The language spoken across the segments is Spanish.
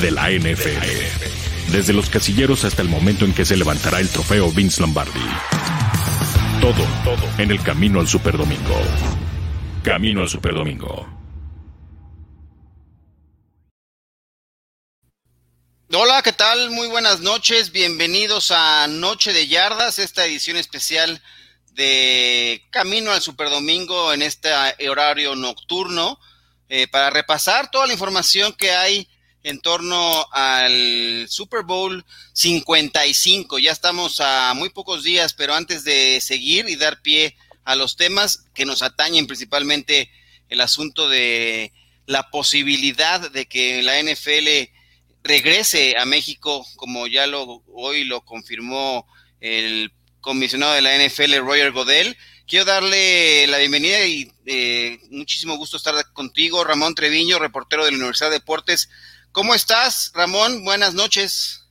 de la NFL. Desde los casilleros hasta el momento en que se levantará el trofeo Vince Lombardi. Todo, todo en el camino al Superdomingo. Camino al Superdomingo. Hola, ¿qué tal? Muy buenas noches. Bienvenidos a Noche de Yardas, esta edición especial de Camino al Superdomingo en este horario nocturno, eh, para repasar toda la información que hay en torno al Super Bowl 55. Ya estamos a muy pocos días, pero antes de seguir y dar pie a los temas que nos atañen principalmente el asunto de la posibilidad de que la NFL regrese a México, como ya lo hoy lo confirmó el comisionado de la NFL, Roger Godel. Quiero darle la bienvenida y eh, muchísimo gusto estar contigo, Ramón Treviño, reportero de la Universidad de Deportes. ¿Cómo estás, Ramón? Buenas noches.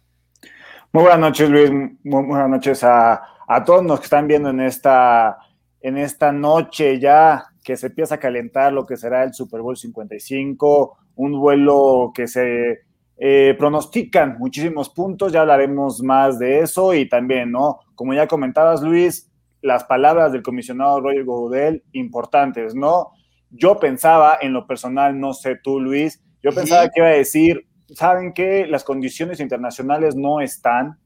Muy buenas noches, Luis. Muy buenas noches a, a todos los que están viendo en esta, en esta noche ya que se empieza a calentar lo que será el Super Bowl 55, un vuelo que se eh, pronostican muchísimos puntos, ya hablaremos más de eso y también, ¿no? Como ya comentabas, Luis, las palabras del comisionado Roger Goodell importantes, ¿no? Yo pensaba, en lo personal, no sé tú, Luis, yo pensaba que iba a decir, ¿saben qué? Las condiciones internacionales no están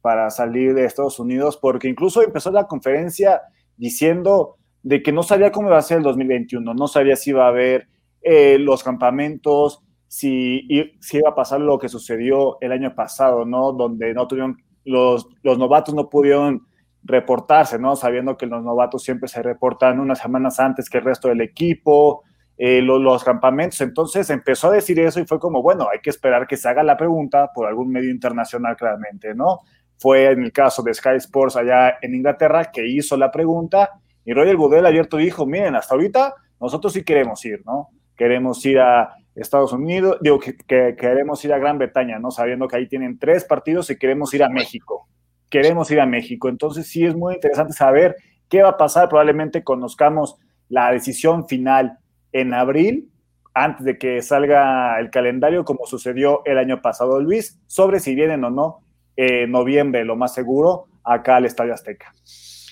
para salir de Estados Unidos, porque incluso empezó la conferencia diciendo de que no sabía cómo iba a ser el 2021, no sabía si iba a haber eh, los campamentos, si, si iba a pasar lo que sucedió el año pasado, ¿no? Donde no tuvieron, los, los novatos no pudieron reportarse, ¿no? Sabiendo que los novatos siempre se reportan unas semanas antes que el resto del equipo, eh, los, campamentos. Entonces empezó a decir eso y fue como, bueno, hay que esperar que se haga la pregunta por algún medio internacional claramente, ¿no? Fue en el caso de Sky Sports allá en Inglaterra que hizo la pregunta y Roger Goodell abierto dijo, miren, hasta ahorita nosotros sí queremos ir, ¿no? Queremos ir a, Estados Unidos, digo que, queremos ir a Gran Bretaña, ¿no? Sabiendo que ahí tienen tres partidos y queremos ir a México. Queremos ir a México. Entonces sí es muy interesante saber qué va a pasar. Probablemente conozcamos la decisión final en abril, antes de que salga el calendario, como sucedió el año pasado, Luis, sobre si vienen o no en noviembre, lo más seguro, acá al Estadio Azteca.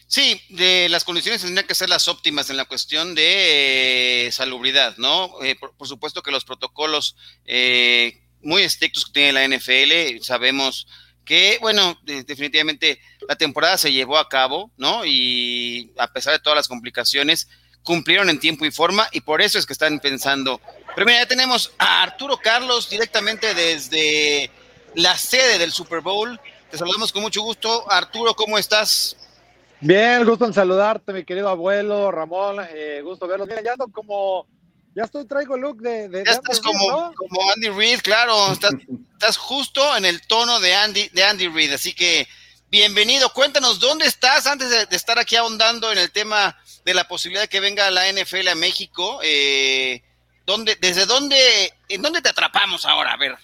Sí, de las condiciones tendrían que ser las óptimas en la cuestión de eh, salubridad, ¿no? Eh, por, supuesto que los protocolos eh, muy estrictos que tiene la NFL, sabemos que, bueno, definitivamente la temporada se llevó a cabo, ¿no? Y a pesar de todas las complicaciones, cumplieron en tiempo y forma y por eso es que están pensando. Pero mira, ya tenemos a Arturo Carlos directamente desde la sede del Super Bowl. Te saludamos con mucho gusto. Arturo, ¿cómo estás? Bien, gusto en saludarte, mi querido abuelo Ramón, eh, gusto verlos. Mira, ya ando como, ya estoy, traigo el look de... ya estás como, como Andy Reid, claro, estás, justo en el tono de Andy, de Andy Reid, así que bienvenido, cuéntanos, ¿dónde estás antes de, estar aquí ahondando en el tema de la posibilidad de que venga la NFL a México? Eh, ¿dónde, ¿Desde dónde, en dónde te atrapamos ahora? A ver.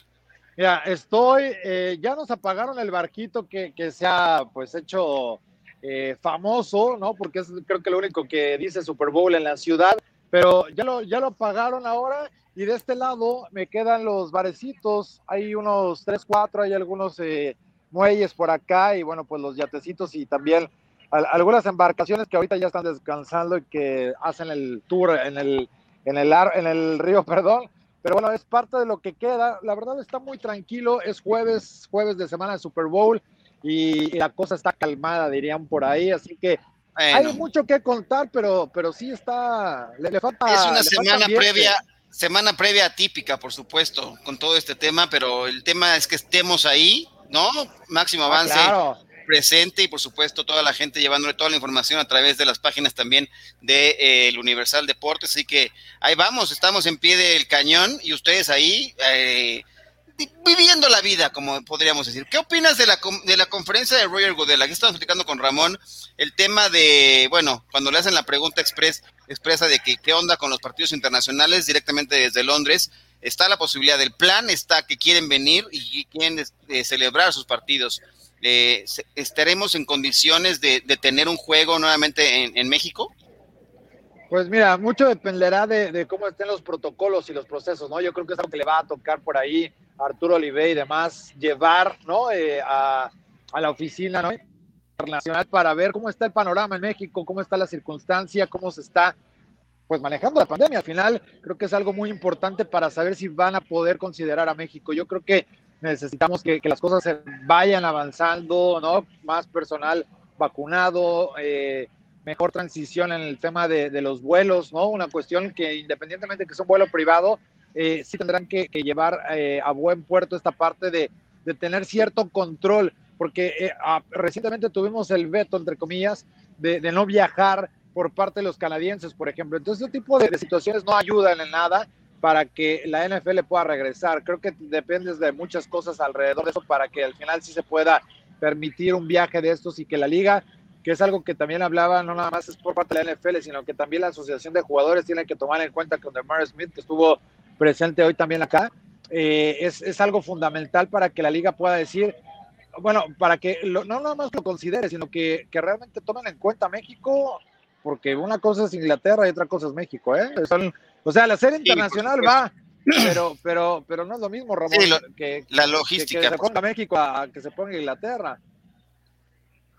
Mira, estoy, eh, ya nos apagaron el barquito que, que se ha pues hecho eh, famoso, ¿no? Porque es creo que lo único que dice Super Bowl en la ciudad, pero ya lo, ya lo pagaron ahora y de este lado me quedan los barecitos, hay unos tres, cuatro, hay algunos eh, muelles por acá y bueno, pues los yatecitos y también algunas embarcaciones que ahorita ya están descansando y que hacen el tour en el, en el, en el río, perdón. Pero bueno, es parte de lo que queda. La verdad está muy tranquilo. Es jueves, jueves de semana de Super Bowl y la cosa está calmada, dirían por ahí, así que hay mucho que contar, pero, pero sí está, le, falta. Es una semana previa, semana previa atípica, por supuesto, con todo este tema, pero el tema es que estemos ahí, ¿no? Máximo ah, avance. Presente y por supuesto toda la gente llevándole toda la información a través de las páginas también de eh, Universal Deportes, así que ahí vamos, estamos en pie del cañón y ustedes ahí eh, viviendo la vida, como podríamos decir. ¿Qué opinas de la, de la conferencia de Roger Goodell? Aquí estamos platicando con Ramón el tema de, bueno, cuando le hacen la pregunta expresa de que qué onda con los partidos internacionales directamente desde Londres, está la posibilidad del plan, está que quieren venir y quieren eh, celebrar sus partidos. Eh, ¿Estaremos en condiciones de, tener un juego nuevamente en, México? Pues mira, mucho dependerá de, de, cómo estén los protocolos y los procesos, ¿no? Yo creo que es algo que le va a tocar por ahí Arturo Olive y demás, llevar ¿no? Eh, a, a, la oficina ¿no? internacional para ver cómo está el panorama en México, cómo está la circunstancia, cómo se está pues manejando la pandemia. Al final creo que es algo muy importante para saber si van a poder considerar a México. Yo creo que necesitamos que, que las cosas se vayan avanzando, ¿no? Más personal vacunado, eh, mejor transición en el tema de, de, los vuelos, ¿no? Una cuestión que independientemente de que es un vuelo privado, eh, sí tendrán que, llevar eh, a buen puerto esta parte de, de tener cierto control, porque eh, a, recientemente tuvimos el veto, entre comillas, de, de, no viajar por parte de los canadienses, por ejemplo. Entonces, este tipo de situaciones no ayudan en nada para que la NFL pueda regresar. Creo que dependes de muchas cosas alrededor de eso para que al final sí se pueda permitir un viaje de estos y que la liga que es algo que también hablaba, no nada más es por parte de la NFL, sino que también la Asociación de Jugadores tiene que tomar en cuenta con DeMar Smith, que estuvo presente hoy también acá, eh, es, es, algo fundamental para que la liga pueda decir, bueno, para que lo, no nada más lo considere, sino que, que, realmente tomen en cuenta México, porque una cosa es Inglaterra y otra cosa es México, ¿eh? Son, o sea, la serie internacional sí, va, pero, pero, pero no es lo mismo, Ramón, sí, lo, que, la logística. Que, que se ponga México a, a que se ponga Inglaterra.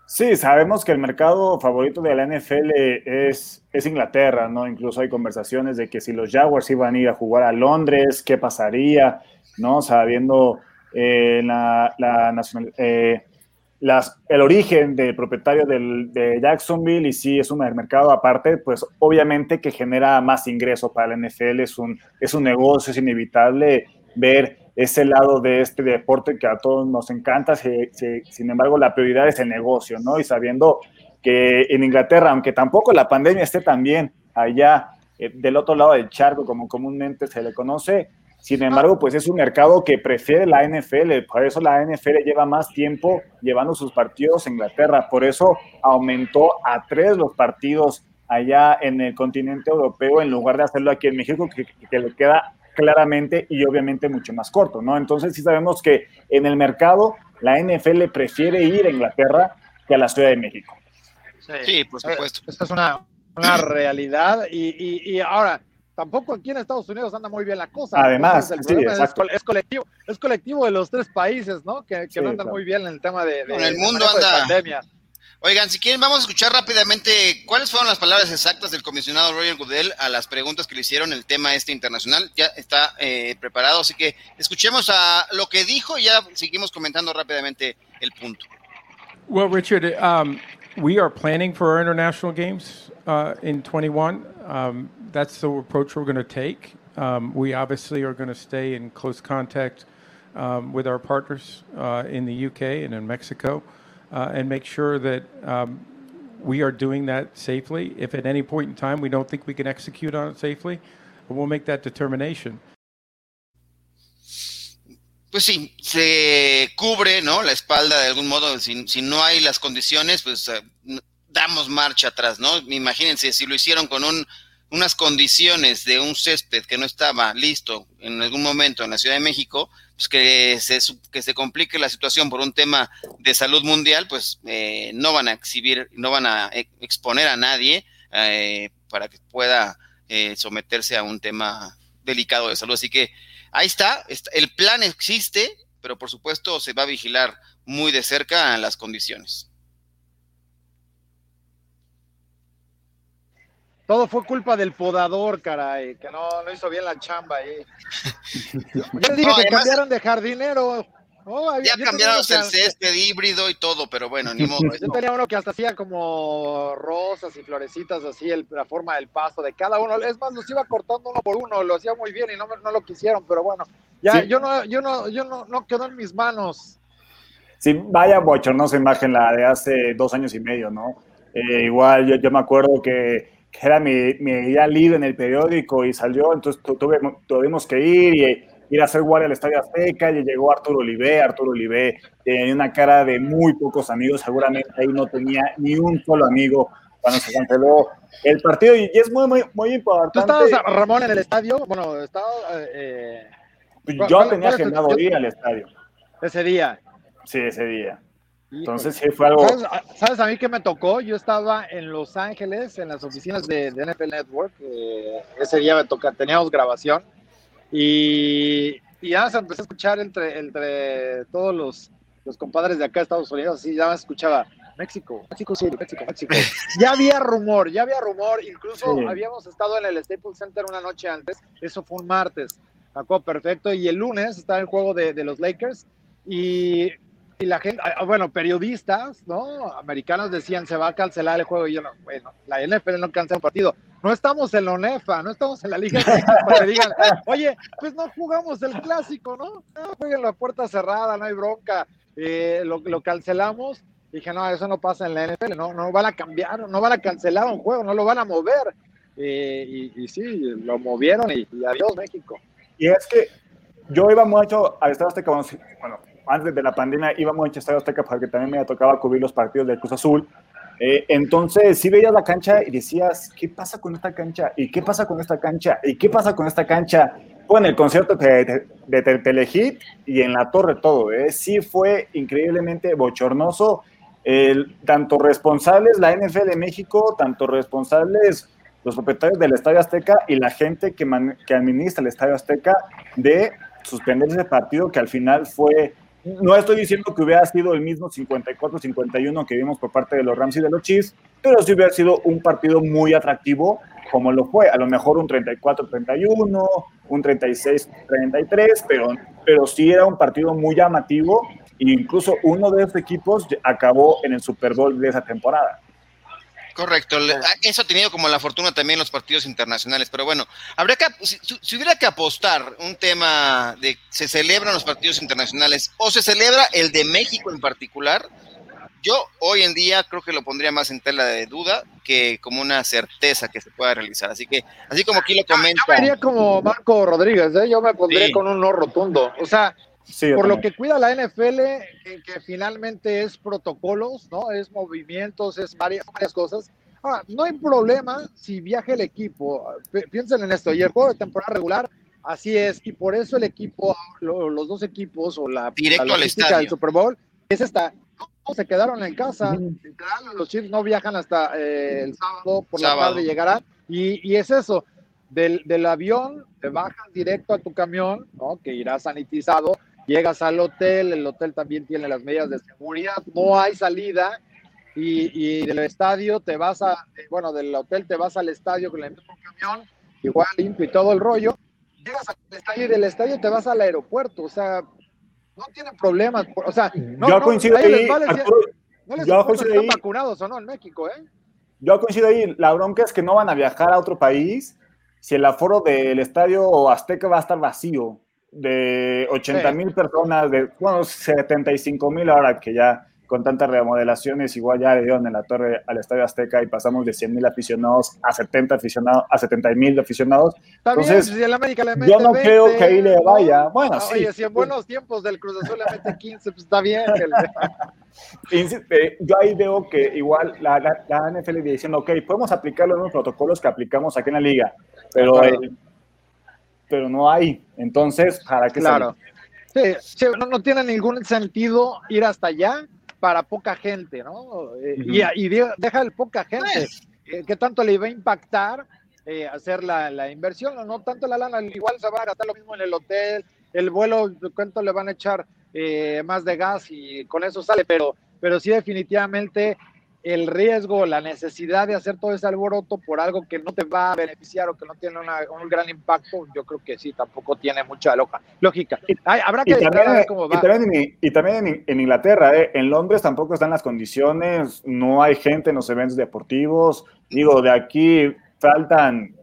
Sí, sabemos que el mercado favorito de la NFL es, es, Inglaterra, ¿no? Incluso hay conversaciones de que si los Jaguars iban a ir a jugar a Londres, ¿qué pasaría? ¿No? Sabiendo eh, la, la nacional, eh, las, el origen del propietario del, de Jacksonville y sí es un mercado aparte, pues obviamente que genera más ingresos para la NFL, es un, es un negocio, es inevitable ver ese lado de este deporte que a todos nos encanta, sin embargo la prioridad es el negocio, ¿no? Y sabiendo que en Inglaterra, aunque tampoco la pandemia esté tan bien allá eh, del otro lado del charco, como comúnmente se le conoce, sin embargo, pues es un mercado que prefiere la NFL, por eso la NFL lleva más tiempo llevando sus partidos en Inglaterra, por eso aumentó a tres los partidos allá en el continente europeo en lugar de hacerlo aquí en México, que, que le queda claramente y obviamente mucho más corto, ¿no? Entonces sí sabemos que en el mercado la NFL prefiere ir a Inglaterra que a la Ciudad de México. Sí, sí por supuesto. Esta es una, una realidad y, y, y, ahora tampoco aquí en Estados Unidos anda muy bien la cosa. Además, sí, es, es, colectivo, es colectivo de los tres países, ¿no? Que, que sí, no andan claro. muy bien en el tema de, de en el mundo anda pandemia. Oigan, si quieren, vamos a escuchar rápidamente cuáles fueron las palabras exactas del comisionado Roger Goodell a las preguntas que le hicieron el tema este internacional. Ya está eh, preparado, así que escuchemos a lo que dijo y ya seguimos comentando rápidamente el punto. Well, Richard, um, we are planning for our international games uh, in 21. Um, that's the approach we're going to take. Um, we obviously are going to stay in close contact um, with our partners uh, in the UK and in Mexico. Uh, and make sure that um, we are doing that safely. If at any point in time we don't think we can execute on it safely, we'll make that determination. Pues sí, se cubre, ¿no? La espalda de algún modo. Si, si no hay las condiciones, pues uh, damos marcha atrás, ¿no? Imagínense si lo hicieron con un, unas condiciones de un césped que no estaba listo en algún momento en la Ciudad de México, pues que se, que se complique la situación por un tema de salud mundial, pues eh, no van a exhibir, no van a exponer a nadie eh, para que pueda eh, someterse a un tema delicado de salud. Así que ahí está, el plan existe, pero por supuesto se va a vigilar muy de cerca las condiciones. Todo fue culpa del podador, caray, que no, no hizo bien la chamba ahí. Yo les dije no, que además, cambiaron de jardinero. Oh, ya cambiaron el césped híbrido y todo, pero bueno, ni modo. Yo tenía uno que hasta hacía como rosas y florecitas, así, el, la forma del pasto de cada uno. Es más, los iba cortando uno por uno, lo hacía muy bien y no, no lo quisieron, pero bueno, ya sí. yo no, yo no, yo no, no quedó en mis manos. Sí, vaya bochornosa imagen la de hace dos años y medio, ¿no? Eh, igual yo, yo me acuerdo que que era mi, mi idea libre en el periódico y salió, entonces tuve, tuvimos que ir y ir a hacer guardia al Estadio Azteca y llegó Arturo Olivé, Arturo Olivé tenía una cara de muy pocos amigos, seguramente ahí no tenía ni un solo amigo cuando se canceló el partido y es muy, muy, muy importante. ¿Tú estabas, Ramón, en el estadio? Bueno, estaba... Eh, yo tenía agendado ir al estadio. Ese día. Sí, ese día. Entonces sí fue algo. ¿Sabes, ¿Sabes, a mí qué me tocó? Yo estaba en Los Ángeles, en las oficinas de, de NFL Network. Eh, ese día me toca, teníamos grabación. Y, y ya se empezó a escuchar entre, entre todos los, los compadres de acá de Estados Unidos, así ya se escuchaba México, México City, México, México. Ya había rumor, ya había rumor, incluso Sí. habíamos estado en el Staples Center una noche antes, eso fue un martes, sacó perfecto, y el lunes estaba el juego de, de los Lakers, y, y la gente, ah, bueno, periodistas, ¿no? Americanos decían, se va a cancelar el juego, y yo no, bueno, la NFL no cancela un partido, no estamos en la ONEFA, no estamos en la Liga para que digan, oye, pues no jugamos el clásico, ¿no? No, jueguen la puerta cerrada, no hay bronca, eh, lo, lo cancelamos, Dije, no, eso no pasa en la NFL, no, no van a cambiar, no van a cancelar un juego, no lo van a mover. Eh, y, y sí, lo movieron y, y adiós México. Y es que yo iba mucho al Estadio Azteca, bueno, antes de la pandemia mucho al Estadio Azteca porque también me tocaba cubrir los partidos del Cruz Azul. Eh, entonces, sí veías la cancha y decías, ¿qué pasa con esta cancha? ¿Y qué pasa con esta cancha? ¿Y qué pasa con esta cancha? Fue en el concierto de, de, de Telehit y en la torre todo, ¿eh? Sí fue increíblemente bochornoso. El, tanto responsables, la NFL de México, tanto responsables los propietarios del Estadio Azteca y la gente que, man, que administra el Estadio Azteca de suspender ese partido que al final fue, no estoy diciendo que hubiera sido el mismo 54-51 que vimos por parte de los Rams y de los Chiefs, pero sí hubiera sido un partido muy atractivo como lo fue, a lo mejor un 34-31, un 36-33, pero, pero sí era un partido muy llamativo e incluso uno de esos equipos acabó en el Super Bowl de esa temporada. Correcto, eso ha tenido como la fortuna también los partidos internacionales, pero bueno, habría que, si, si, hubiera que apostar un tema de se celebran los partidos internacionales o se celebra el de México en particular, yo hoy en día creo que lo pondría más en tela de duda que como una certeza que se pueda realizar. Así que, así como aquí lo comenta. Yo, yo me iría como Marco Rodríguez, ¿eh? yo me pondría sí. con un no rotundo. O sea, Sí, por lo que cuida la NFL, que, que, finalmente es protocolos, ¿no? Es movimientos, es varias, varias cosas. Ahora, no hay problema si viaja el equipo. Piensen en esto, y el juego de temporada regular, así es, y por eso el equipo, lo, los dos equipos o la, Directo la al estadio. del Super Bowl es esta. No, se quedaron en casa, literal, los Chiefs no viajan hasta eh, el sábado por sábado. la tarde llegarán, y, y es eso. Del, del, avión te bajas directo a tu camión, ¿no? que irá sanitizado, llegas al hotel, el hotel también tiene las medidas de seguridad, no hay salida y, y del estadio te vas a, bueno, del hotel te vas al estadio con el mismo camión, igual limpio y todo el rollo, llegas al estadio y del estadio te vas al aeropuerto, o sea, no tienen problemas, o sea, no, yo coincido ahí, les vale, Arturo, no les yo coincido están ahí, vacunados o no en México, ¿eh? Yo coincido ahí, la bronca es que no van a viajar a otro país si el aforo del estadio Azteca va a estar vacío de 80 mil sí. personas, de bueno, 75 mil ahora que ya con tantas remodelaciones igual ya le dieron en la torre al Estadio Azteca y pasamos de 100 mil aficionados a 70 aficionados a 70 mil aficionados. Entonces, bien, si el América le mete yo no 20, creo que ahí le vaya. Bueno, ah, sí. Oye, si en buenos tiempos del Cruz Azul le mete 15, pues está bien. yo ahí veo que igual la, la, la NFL diciendo, ok, podemos aplicar los mismos protocolos que aplicamos aquí en la liga, pero el, pero no hay. Entonces, ¿para qué Claro. Sí, sí, no, no tiene ningún sentido ir hasta allá para poca gente, ¿no? Eh, Ujú. y, y de- deja el poca gente. Eh, ¿Qué tanto le va a impactar eh, hacer la, la inversión? No, no tanto la lana, igual se va a gastar lo mismo en el hotel, el vuelo, ¿cuánto le van a echar eh, más de gas y con eso sale? Pero, pero sí definitivamente el riesgo, la necesidad de hacer todo ese alboroto por algo que no te va a beneficiar o que no tiene una- un gran impacto, yo creo que sí, tampoco tiene mucha loja- lógica. Ay, habrá que Y también, ver cómo y va. también en, y también en- en Inglaterra, ¿eh? en Londres tampoco están las condiciones, no hay gente en los eventos deportivos. Digo, de aquí faltan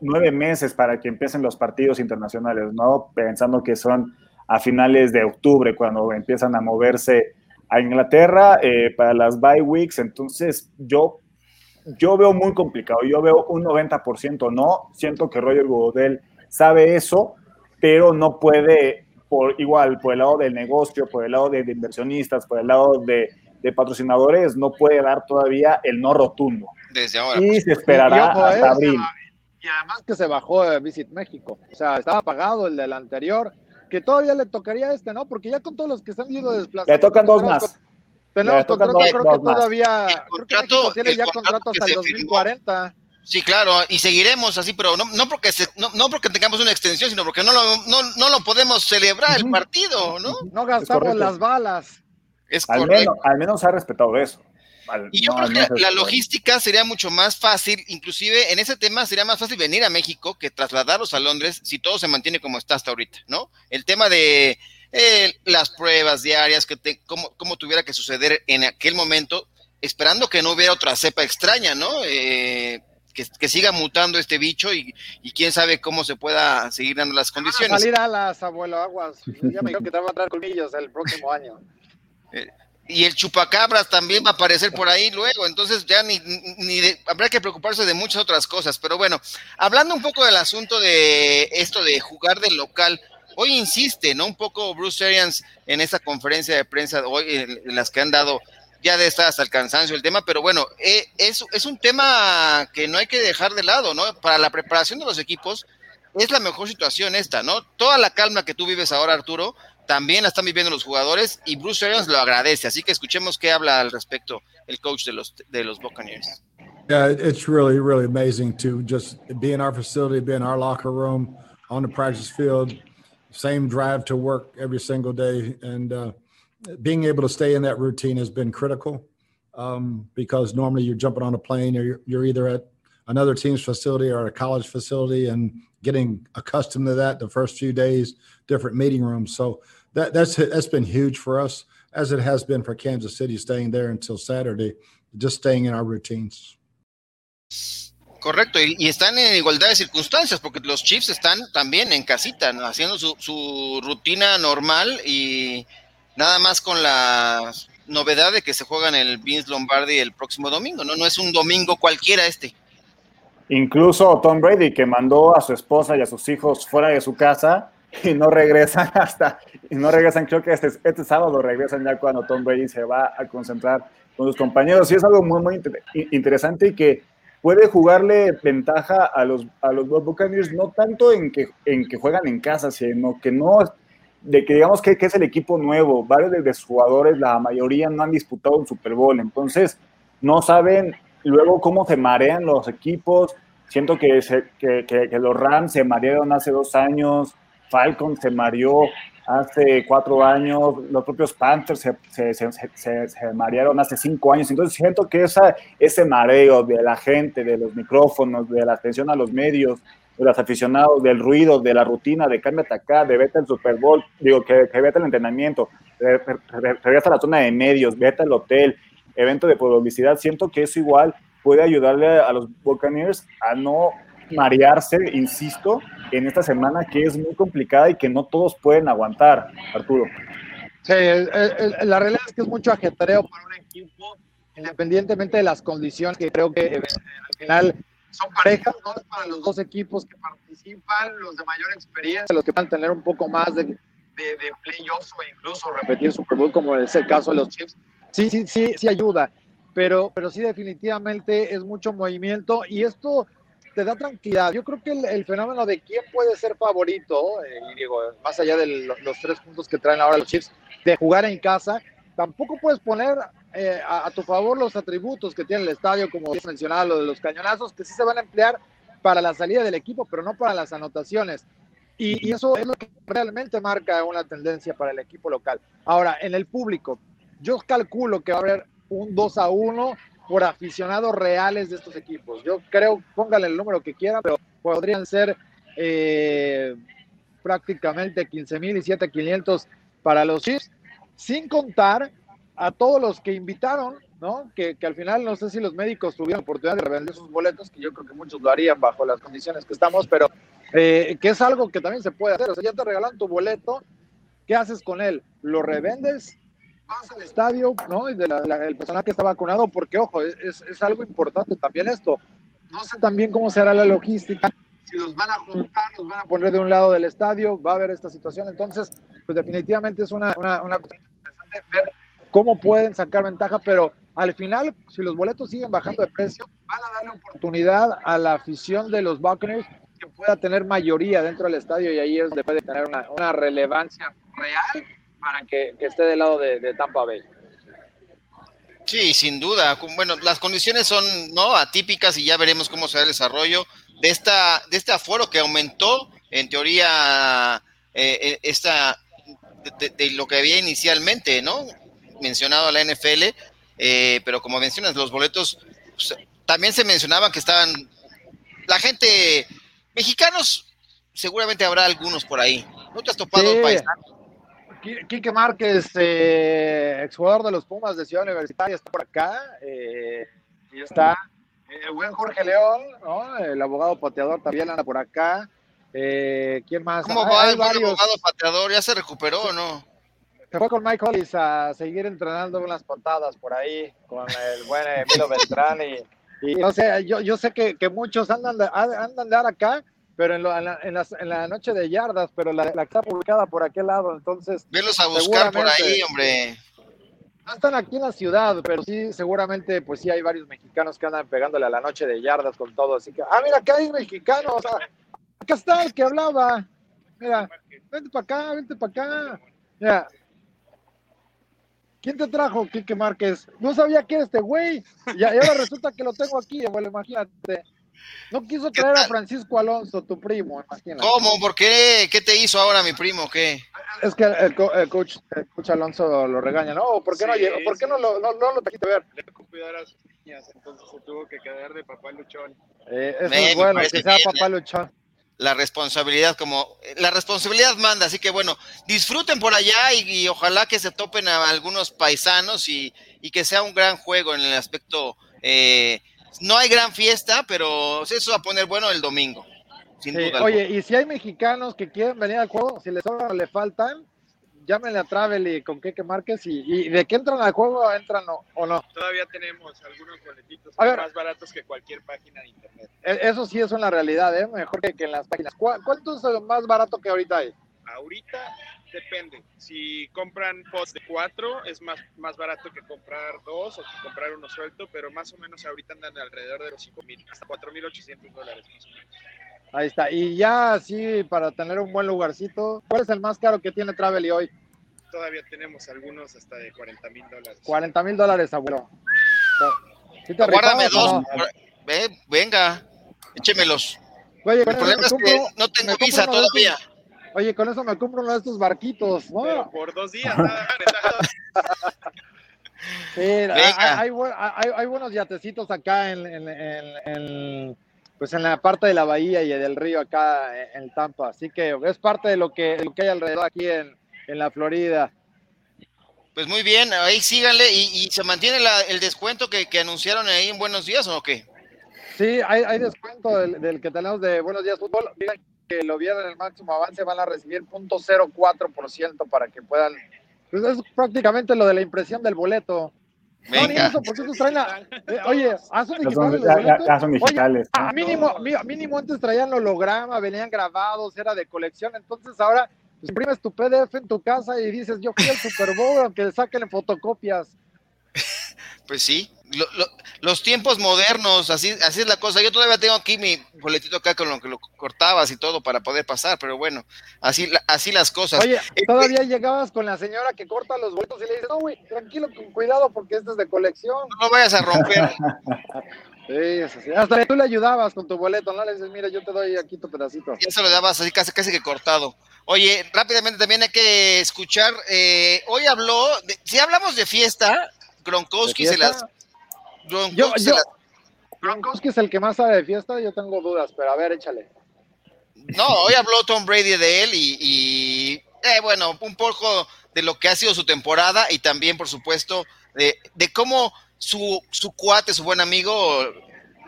nueve meses para que empiecen los partidos internacionales, ¿no? Pensando que son a finales de octubre cuando empiezan a moverse a Inglaterra eh, para las bye weeks. Entonces, yo, yo veo muy complicado. Yo veo un 90% no. Siento que Roger Godel sabe eso, pero no puede, por igual, por el lado del negocio, por el lado de, de inversionistas, por el lado de, de patrocinadores, no puede dar todavía el no rotundo. Desde ahora. Y pues. se esperará Y hasta eh, abril. Y además que se bajó de Visit México. O sea, estaba pagado el del anterior, que todavía le tocaría a este, ¿no? Porque ya con todos los que están yendo desplazados. Le tocan dos más. con- Tenemos contrato, dos- creo dos que más. todavía. El Creo que contrato- tiene el ya contrato que hasta el se firmó. 2040. Sí, claro, y seguiremos así, pero no, no porque no, no, porque tengamos una extensión, sino porque no lo, no, no lo podemos celebrar el partido, ¿no? No gastamos las balas. Es al, menos, al menos ha respetado eso. Y yo creo que la logística sería mucho más fácil, inclusive en ese tema sería más fácil venir a México que trasladarlos a Londres si todo se mantiene como está hasta ahorita, ¿no? El tema de eh, las pruebas diarias, que te, cómo, cómo tuviera que suceder en aquel momento, esperando que no hubiera otra cepa extraña, ¿no? Eh, que, siga mutando este bicho y, quién sabe cómo se pueda seguir dando las condiciones. a salir alas, abuelo, aguas. Ya me dijo que te van a traer colmillos el próximo año. Eh, y el chupacabras también va a aparecer por ahí luego, entonces ya ni, ni habrá que preocuparse de muchas otras cosas. Pero bueno, hablando un poco del asunto de esto de jugar del local, hoy insiste, ¿no? Un poco Bruce Arians en esta conferencia de prensa hoy, en las que han dado ya de estar hasta el cansancio el tema, pero bueno, eh, es, es un tema que no hay que dejar de lado, ¿no? Para la preparación de los equipos es la mejor situación esta, ¿no? Toda la calma que tú vives ahora, Arturo, también la están viviendo los jugadores y Bruce Arians lo agradece, así que escuchemos qué habla al respecto el coach de los, de los Buccaneers. Yeah, it's really, really amazing to just be in our facility, be in our locker room, on the practice field, same drive to work every single day, and uh, being able to stay in that routine has been critical um, because normally you're jumping on a plane or you're, you're, either at another team's facility or a college facility and getting accustomed to that the first few days, different meeting rooms. So that, that's that's been huge for us, as it has been for Kansas City, staying there until Saturday, just staying in our routines. Correcto, y, y, están en igualdad de circunstancias, porque los Chiefs están también en casita, ¿no? haciendo su, su rutina normal y nada más con la novedad de que se juega en el Vince Lombardi el próximo domingo, ¿no? No es un domingo cualquiera este. Incluso Tom Brady, que mandó a su esposa y a sus hijos fuera de su casa y no regresan hasta, y no regresan, creo que este, este sábado regresan ya cuando Tom Brady se va a concentrar con sus compañeros. Y es algo muy, muy interesante y que puede jugarle ventaja a los, a los Buccaneers, no tanto en que, en que juegan en casa, sino que no de que digamos que, es el equipo nuevo, varios de los jugadores, la mayoría no han disputado un Super Bowl, entonces no saben luego cómo se marean los equipos. Siento que, que, los Rams se marearon hace dos años, Falcon se mareó hace cuatro años, los propios Panthers se, marearon hace cinco años. Entonces siento que esa, ese mareo de la gente, de los micrófonos, de la atención a los medios, de los aficionados, del ruido, de la rutina, de cámbiate acá, de vete al Super Bowl, digo, que, que vete al entrenamiento, regresa a la zona de medios, vete al hotel, evento de publicidad, siento que eso igual puede ayudarle a los Buccaneers a no marearse, insisto, en esta semana que es muy complicada y que no todos pueden aguantar, Arturo. Sí, la realidad es que es mucho ajetreo para un equipo, independientemente de las condiciones, que creo que eh, al final son parejas, ¿no? Para los dos equipos que participan, los de mayor experiencia, los que van a tener un poco más de, de, de playoffs o incluso repetir Super Bowl, como es el caso de los Chiefs. Sí, sí, sí, sí ayuda, pero, pero sí definitivamente es mucho movimiento y esto te da tranquilidad. Yo creo que el, fenómeno de quién puede ser favorito, eh, y digo, más allá de los tres puntos que traen ahora los Chiefs, de jugar en casa, tampoco puedes poner eh, a, tu favor los atributos que tiene el estadio, como mencionaba, lo de los cañonazos, que sí se van a emplear para la salida del equipo, pero no para las anotaciones. Y, eso es lo que realmente marca una tendencia para el equipo local. Ahora, en el público, yo calculo que va a haber un 2 a 1 por aficionados reales de estos equipos. Yo creo, póngale el número que quieran, pero podrían ser eh, prácticamente 15 mil y 7,500 para los Chiefs sin contar a todos los que invitaron, ¿no? Que, al final no sé si los médicos tuvieron oportunidad de revender sus boletos, que yo creo que muchos lo harían bajo las condiciones que estamos, pero eh, que es algo que también se puede hacer. O sea, ya te regalan tu boleto, ¿qué haces con él? ¿Lo revendes? ¿Vas al estadio, ¿no? Y de el personal que está vacunado, porque ojo, es, es algo importante también esto. No sé también cómo será la logística, si los van a juntar, los van a poner de un lado del estadio, va a haber esta situación. Entonces, pues definitivamente es una, una, una ver cómo pueden sacar ventaja, pero al final, si los boletos siguen bajando de precio, van a darle oportunidad a la afición de los Buccaneers que pueda tener mayoría dentro del estadio y ahí es donde puede tener una, una relevancia real para que, que, esté del lado de, de Tampa Bay. Sí, sin duda. Bueno, las condiciones son no atípicas y ya veremos cómo será el desarrollo de esta de este aforo que aumentó en teoría eh, eh, esta de, lo que había inicialmente, ¿no? Mencionado a la NFL, eh, pero como mencionas los boletos pues, también se mencionaba que estaban la gente mexicanos seguramente habrá algunos por ahí. ¿No te has topado sí. paisano? Quique Márquez, eh, exjugador de los Pumas de Ciudad Universitaria, está por acá. Eh, y está eh, buen Jorge León, ¿no? el abogado pateador también anda por acá. Eh, ¿Quién más? ¿Cómo va el abogado pateador? ¿Ya se recuperó o no? Se fue con Mike Hollis a seguir entrenando unas patadas por ahí con el buen Emilio Beltrán. Y, y, no sé, yo, yo sé que, que muchos andan de, andan de acá pero en, lo, en, la, en, las, en, la, noche de yardas, pero la, la, está publicada por aquel lado, entonces... Velos a buscar por ahí, hombre. No están aquí en la ciudad, pero sí, seguramente, pues sí hay varios mexicanos que andan pegándole a la noche de yardas con todo, así que, ah, mira, acá hay mexicanos, o sea, acá está el que hablaba, mira, vente para acá, vente para acá, mira. ¿Quién te trajo, Quique Márquez? No sabía que era este güey, y, ahora resulta que lo tengo aquí, abuelo, imagínate. No quiso traer a Francisco Alonso, tu primo, imagínate. ¿Cómo? ¿Por qué? ¿Qué te hizo ahora mi primo? ¿Qué? Es que el, co el, coach, el coach, Alonso lo regaña, ¿no? ¿Por qué sí, no llegó? ¿Por qué no lo, no, no lo trajiste a ver? Le tocó cuidar a sus niñas, entonces se tuvo que quedar de papá luchón. Eh, eso Me, es bueno, que sea papá luchón. La responsabilidad, como la responsabilidad manda, así que bueno, disfruten por allá y, y ojalá que se topen a algunos paisanos y, y, que sea un gran juego en el aspecto eh, no hay gran fiesta, pero eso va a poner bueno el domingo. Sin sí, duda oye, y si hay mexicanos que quieren venir al juego, si les sobran o le faltan, llámenle a Travel y con Keke Márquez y, y, de qué entran al juego, entran o, o no. Todavía tenemos algunos boletitos ver, más baratos que cualquier página de internet. E, eso sí es una realidad, ¿eh? mejor que, que en las páginas. ¿Cuánto es lo más barato que ahorita hay? Ahorita depende. Si compran post de cuatro, es más, más barato que comprar dos o que comprar uno suelto, pero más o menos ahorita andan alrededor de los 5 mil, hasta 4 mil 800 dólares más o menos. Ahí está. Y ya así, para tener un buen lugarcito, ¿cuál es el más caro que tiene Travely hoy? Todavía tenemos algunos hasta de 40 mil dólares. 40 mil dólares, abuelo. ¿Sí te Guárdame dos. No? Ve, venga, échemelos. Oye, el problema es que no tengo visa todavía. Oye, con eso me compro uno de estos barquitos, ¿no? Pero por dos días. sí, hay, hay, hay, hay, buenos yatecitos acá en, en, en, pues en la parte de la bahía y del río acá en Tampa. Así que es parte de lo que, lo que hay alrededor aquí en, la Florida. Pues muy bien, ahí síganle y, y se mantiene la, el descuento que, que, anunciaron ahí en Buenos Días o qué? Sí, hay, hay descuento del, del, que tenemos de Buenos Días Fútbol. Que lo vieron en el máximo avance van a recibir 0.04% para que puedan. Pues es prácticamente lo de la impresión del boleto. Venga. No, ni eso, porque estos traen la. Eh, oye, ¿ah, son digitales? Ya, ya, ya, son digitales. Oye, ah, mínimo, mínimo antes traían holograma, venían grabados, era de colección. Entonces ahora pues, imprimes tu PDF en tu casa y dices, yo fui al Super Bowl, aunque saquen fotocopias. Pues sí, lo, lo, los tiempos modernos, así, así es la cosa. Yo todavía tengo aquí mi boletito acá con lo que lo cortabas y todo para poder pasar, pero bueno, así, así las cosas. Oye, todavía eh, llegabas con la señora que corta los boletos y le dices, no, güey, tranquilo, con cuidado porque este es de colección. No lo vayas a romper. sí, sí, Hasta tú le ayudabas con tu boleto, ¿no? Le dices, mira, yo te doy aquí tu pedacito. Ya se lo dabas así casi, casi que cortado. Oye, rápidamente también hay que escuchar, eh, hoy habló, de, si hablamos de fiesta, Gronkowski se las Gronkowski, yo, yo, la... Gronkowski es el que más sabe de fiesta, yo tengo dudas, pero a ver, échale. No, hoy habló Tom Brady de él y, y eh, bueno, un poco de lo que ha sido su temporada y también, por supuesto, de, de cómo su, su, cuate, su buen amigo,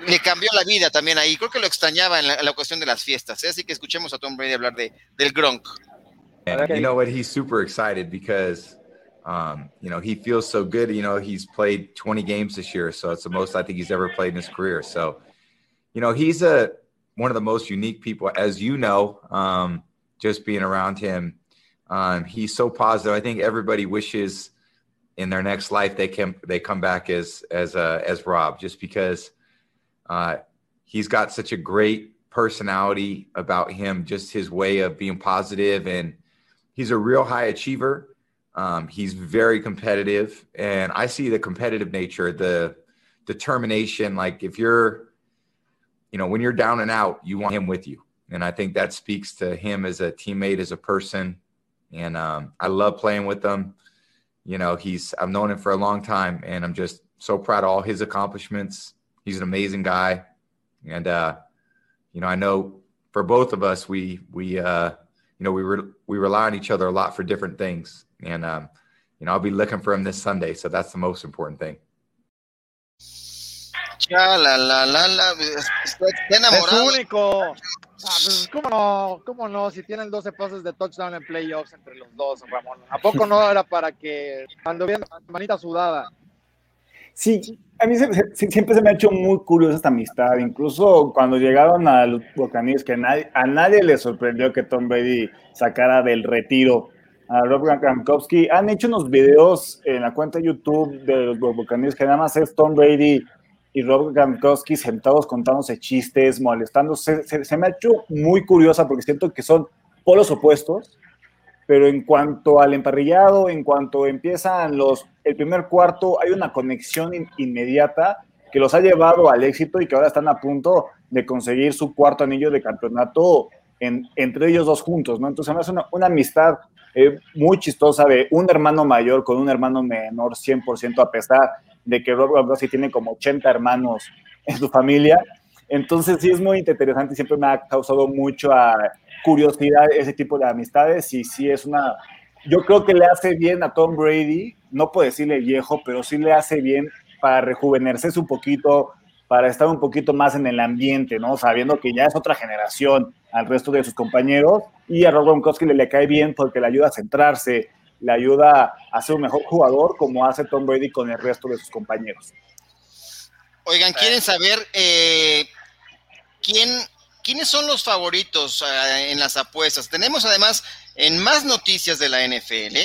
le cambió la vida también ahí. Creo que lo extrañaba en la, en la cuestión de las fiestas. ¿eh? Así que escuchemos a Tom Brady hablar de, del Gronk. And you know what? He's super excited because Um, you know, he feels so good. You know, he's played 20 games this year, so it's the most I think he's ever played in his career. So, you know, he's a one of the most unique people, as you know, um, just being around him. Um, he's so positive. I think everybody wishes in their next life they can they come back as as uh, as Rob, just because uh, he's got such a great personality about him, just his way of being positive, and he's a real high achiever Um, he's very competitive, and I see the competitive nature, the determination. Like if you're, you know, when you're down and out, you want him with you, and I think that speaks to him as a teammate, as a person. And um, I love playing with him. You know, he's I've known him for a long time, and I'm just so proud of all his accomplishments. He's an amazing guy, and uh, you know, I know for both of us, we we uh, you know we re- we rely on each other a lot for different things, and um, you know, I'll be looking for him this Sunday, so that's the most important thing. Ya, la, la, la, la, está enamorado. Es único. Ah, pues, ¿Cómo no? ¿Cómo no? Si tienen 12 pases de touchdown en playoffs entre los dos, Ramón. ¿A poco no era para que bien manita sudada? Sí, a mí siempre se me ha hecho muy curiosa esta amistad. Incluso cuando llegaron a los Buccaneers, que a nadie le sorprendió que Tom Brady sacara del retiro a Rob Gronkowski. Han hecho unos videos en la cuenta de YouTube de los Buccaneers que nada más es Tom Brady y Rob Gronkowski sentados contándose chistes, molestándose. Se, me ha hecho muy curiosa porque siento que son polos opuestos, pero en cuanto al emparrillado, en cuanto empiezan los, el primer cuarto, hay una conexión inmediata que los ha llevado al éxito y que ahora están a punto de conseguir su cuarto anillo de campeonato en, entre ellos dos juntos, ¿no? Entonces, es una, una amistad eh, muy chistosa de un hermano mayor con un hermano menor 100% a pesar de que Rob Gronkowski tiene como 80 hermanos en su familia. Entonces sí es muy interesante y siempre me ha causado mucho curiosidad ese tipo de amistades y sí es una... Yo creo que le hace bien a Tom Brady, no puedo decirle viejo, pero sí le hace bien para rejuvenecerse un poquito, para estar un poquito más en el ambiente, ¿no? Sabiendo que ya es otra generación al resto de sus compañeros y a Rob Gronkowski le, le cae bien porque le ayuda a centrarse, le ayuda a ser un mejor jugador como hace Tom Brady con el resto de sus compañeros. Oigan, ¿quieren saber eh, quién, quiénes son los favoritos eh, en las apuestas? Tenemos además en más noticias de la NFL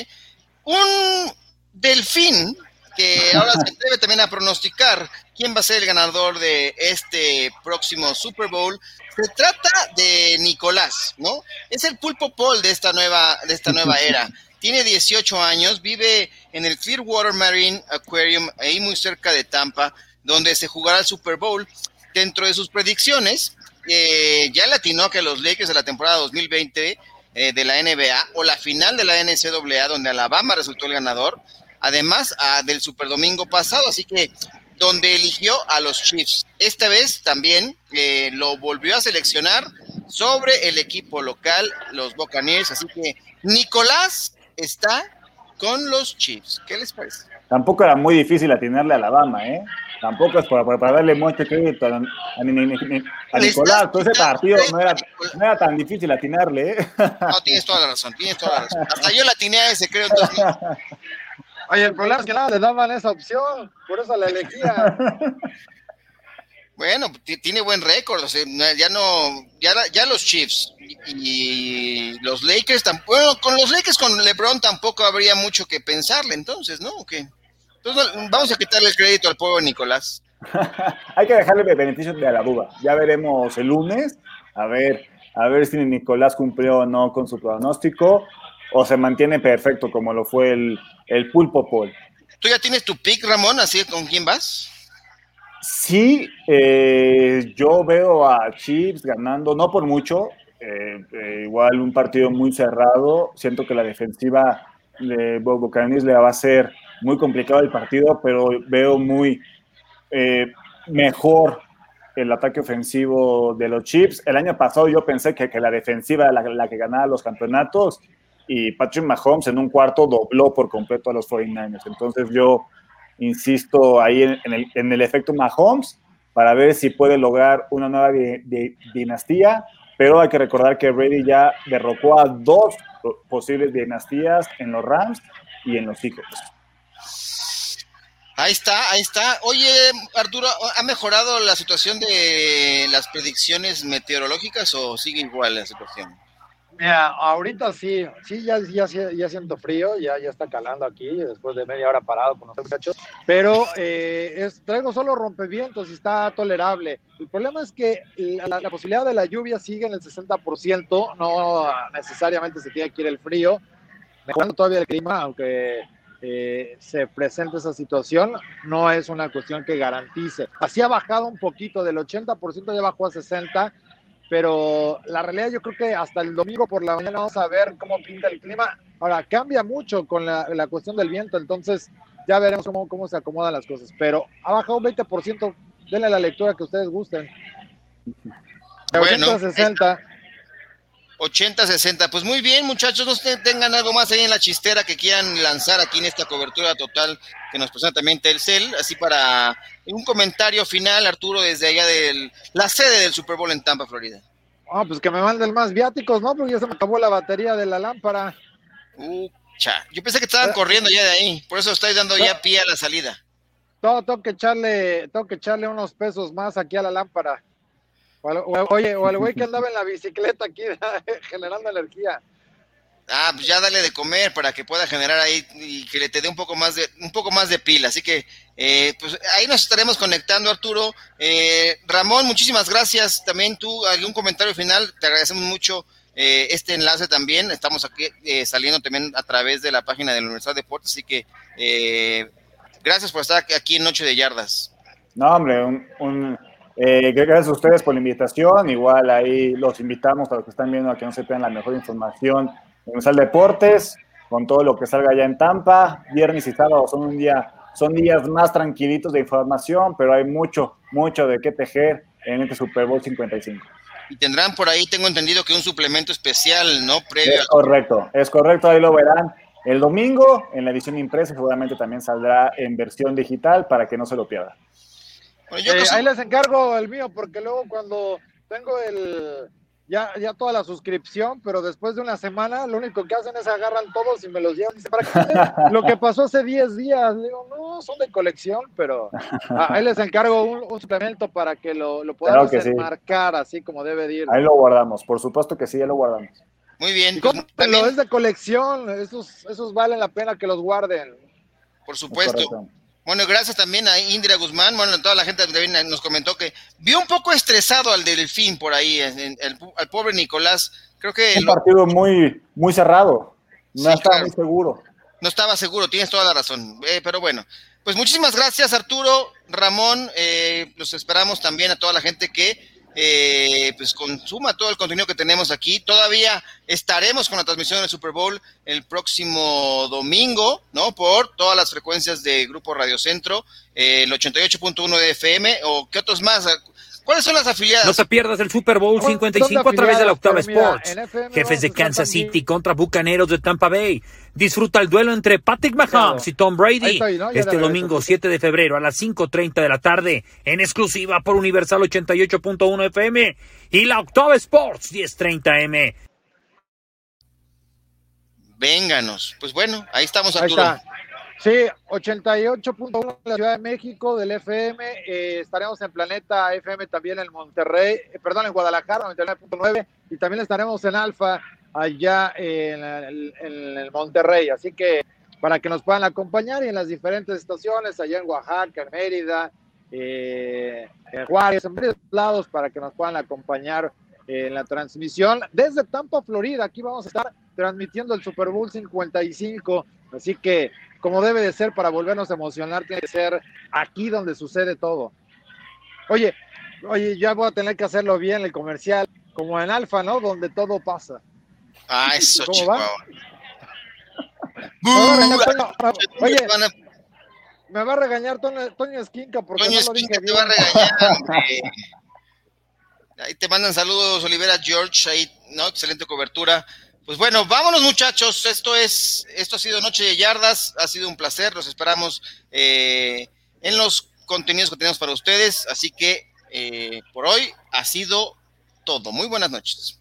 un delfín que ahora se atreve también a pronosticar quién va a ser el ganador de este próximo Super Bowl. Se trata de Nicolás, ¿no? Es el pulpo Paul de esta nueva, de esta nueva era. Tiene 18 años, vive en el Clearwater Marine Aquarium, ahí muy cerca de Tampa, donde se jugará el Super Bowl. Dentro de sus predicciones, eh, ya latinó que los Lakers de la temporada 2020 eh, de la NBA o la final de la NCAA, donde Alabama resultó el ganador, además del Super Domingo pasado, así que donde eligió a los Chiefs. Esta vez también eh, lo volvió a seleccionar sobre el equipo local, los Buccaneers, así que Nicolás está con los Chiefs. ¿Qué les parece? Tampoco era muy difícil atinarle a Alabama, ¿eh? Tampoco es para, para darle mucho crédito a, Nicolás. Todo ese partido no era, no era, tan difícil atinarle, ¿eh? No, tienes toda la razón, tienes toda la razón. Hasta yo la atiné a ese, creo. Entonces... Oye, el problema es que nada, le daban esa opción, por eso la elegía. Bueno, tiene buen récord, o sea, ya no, ya, ya los Chiefs y los Lakers tampoco, con los Lakers con LeBron tampoco habría mucho que pensarle, entonces, ¿no? Entonces vamos a quitarle el crédito al pueblo Nicolás. Hay que dejarle el beneficio de la duda. Ya veremos el lunes, a ver, a ver si Nicolás cumplió o no con su pronóstico o se mantiene perfecto como lo fue el, el pulpo Paul. ¿Tú ya tienes tu pick, Ramón? ¿Así con quién vas? Sí, eh, yo veo a Chiefs ganando, no por mucho, eh, eh, igual un partido muy cerrado. Siento que la defensiva de Buccaneers le va a ser muy complicado el partido, pero veo muy mejor el ataque ofensivo de los Chiefs. El año pasado yo pensé que, que la defensiva era la, que ganaba los campeonatos y Patrick Mahomes en un cuarto dobló por completo a los 49ers. Entonces yo insisto, ahí en, el, en el, efecto Mahomes para ver si puede lograr una nueva dinastía, pero hay que recordar que Brady ya derrocó a dos posibles dinastías en los Rams y en los Seahawks. Ahí está, ahí está. Oye, Arturo, ¿ha mejorado la situación de las predicciones meteorológicas o sigue igual la situación? Mira, ahorita sí, sí, ya, ya, ya siento frío, ya, ya está calando aquí, después de media hora parado con los muchachos, pero eh, es, traigo solo rompevientos y está tolerable. El problema es que la, posibilidad de la lluvia sigue en el 60%, no necesariamente se tiene que ir el frío, mejorando todavía el clima, aunque eh, se presente esa situación, no es una cuestión que garantice. Así ha bajado un poquito, del 80% ya bajó a 60%, pero la realidad yo creo que hasta el domingo por la mañana vamos a ver cómo pinta el clima. Ahora, cambia mucho con la, la cuestión del viento, entonces ya veremos cómo, cómo se acomodan las cosas, pero ha bajado un 20%, denle la lectura que ustedes gusten. Bueno, 80 60. 80-60. Pues muy bien, muchachos, no tengan algo más ahí en la chistera que quieran lanzar aquí en esta cobertura total que nos presenta también Telcel, así para un comentario final, Arturo, desde allá de la sede del Super Bowl en Tampa, Florida. Ah, pues que me manden más viáticos, ¿no? Porque ya se me acabó la batería de la lámpara. Uh, cha. Yo pensé que estaban corriendo ya de ahí, por eso estoy dando ya pie a la salida. Tengo que echarle, tengo que echarle unos pesos más aquí a la lámpara. Oye, o el güey que andaba en la bicicleta aquí generando energía. Ah, pues ya dale de comer para que pueda generar ahí y que le te dé un poco más de un poco más de pila. Así que eh, pues ahí nos estaremos conectando, Arturo. Eh, Ramón, muchísimas gracias. También tú, algún comentario final. Te agradecemos mucho eh, este enlace también. Estamos aquí saliendo también a través de la página de la Universidad de Deportes. Así que gracias por estar aquí en Noche de Yardas. No, hombre, un, gracias a ustedes por la invitación. Igual ahí los invitamos a los que están viendo a que no se tengan la mejor información Universal Deportes, con todo lo que salga allá en Tampa. Viernes y sábado son un día, son días más tranquilitos de información, pero hay mucho, mucho de qué tejer en este Super Bowl 55. Y tendrán por ahí, tengo entendido que un suplemento especial, ¿no? Previo. Es correcto, es correcto, ahí lo verán. El domingo en la edición impresa seguramente también saldrá en versión digital para que no se lo pierdan. Eh, ahí les encargo el mío porque luego cuando tengo el, ya, ya toda la suscripción, pero después de una semana lo único que hacen es agarran todos y me los llevan. ¿para Lo que pasó hace 10 días, digo, no, son de colección, pero ah, ahí les encargo un, suplemento para que lo, lo podamos marcar así como debe ir. Ahí lo guardamos, por supuesto que sí, ya lo guardamos. Muy bien. Pues, lo es de colección, esos, esos valen la pena que los guarden. Por supuesto. Bueno, gracias también a Indira Guzmán. Bueno, toda la gente también nos comentó que vio un poco estresado al Delfín por ahí, al pobre Nicolás. Creo que. Un partido muy, muy cerrado. No estaba muy seguro. No estaba seguro, tienes toda la razón. Eh, pero bueno, pues muchísimas gracias, Arturo, Ramón. Eh, los esperamos también a toda la gente que eh, pues consuma todo el contenido que tenemos aquí. Todavía estaremos con la transmisión del Super Bowl el próximo domingo, ¿no? Por todas las frecuencias de Grupo Radio Centro, eh, el 88.1 de FM o qué otros más. ¿Cuáles son las afiliadas? No te pierdas el Super Bowl 55 a través de la Octava Sports. Jefes de Kansas City contra Bucaneros de Tampa Bay. Disfruta el duelo entre Patrick Mahomes y Tom Brady este domingo 7 de febrero a las 5.30 de la tarde en exclusiva por Universal 88.1 FM y la Octava Sports 10.30 M. Vénganos. Pues bueno, ahí estamos, Arturo. Ahí Sí, 88.1 en la Ciudad de México del FM. Eh, estaremos en Planeta FM también en Monterrey, eh, perdón, en Guadalajara, 99.9. Y también estaremos en Alfa, allá en, el Monterrey. Así que para que nos puedan acompañar y en las diferentes estaciones, allá en Oaxaca, en Mérida, eh, en Juárez, en varios lados, para que nos puedan acompañar en la transmisión. Desde Tampa, Florida, aquí vamos a estar transmitiendo el Super Bowl 55. Así que como debe de ser para volvernos a emocionar, tiene que ser aquí donde sucede todo. Oye, oye, ya voy a tener que hacerlo bien el comercial, como en Alfa, ¿no? Donde todo pasa. Ah, eso, ¿Cómo va? oye, me va a regañar Toño, Esquinca porque Toño no lo dije te va a regañar, Ahí te mandan saludos, Olivera George, ahí, ¿no? Excelente cobertura. Pues bueno, vámonos muchachos. Esto es, esto ha sido Noche de Yardas. Ha sido un placer. Los esperamos eh, en los contenidos que tenemos para ustedes. Así que eh, por hoy ha sido todo. Muy buenas noches.